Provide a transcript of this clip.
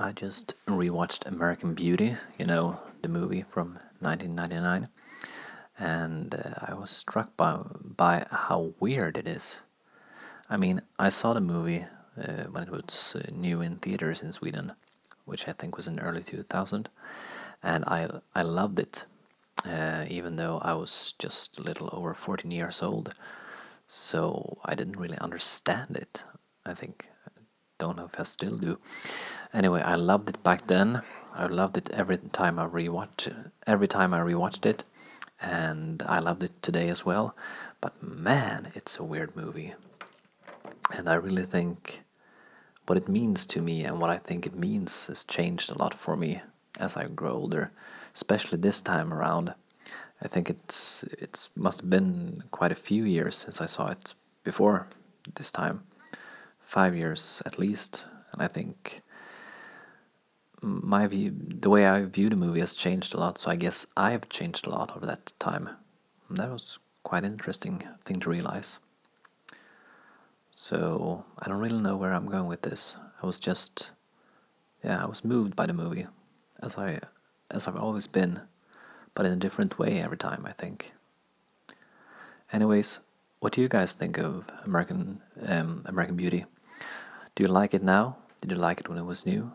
I just rewatched American Beauty, you know, the movie from 1999, and uh, I was struck by by how weird it is. I mean, I saw the movie uh, when it was uh, new in theaters in Sweden, which I think was in early 2000, and I I loved it, uh, even though I was just a little over 14 years old. So I didn't really understand it. I think don't know if I still do. Anyway, I loved it back then. I loved it every time I rewatched every time I rewatched it, and I loved it today as well. But man, it's a weird movie, and I really think what it means to me and what I think it means has changed a lot for me as I grow older, especially this time around. I think it's it's must have been quite a few years since I saw it before this time five years at least, and I think my view, the way I view the movie has changed a lot. So I guess I've changed a lot over that time. And that was quite an interesting thing to realize. So I don't really know where I'm going with this. I was just, yeah, I was moved by the movie, as I, as I've always been, but in a different way every time. I think. Anyways, what do you guys think of American um, American Beauty? Do you like it now? Did you like it when it was new?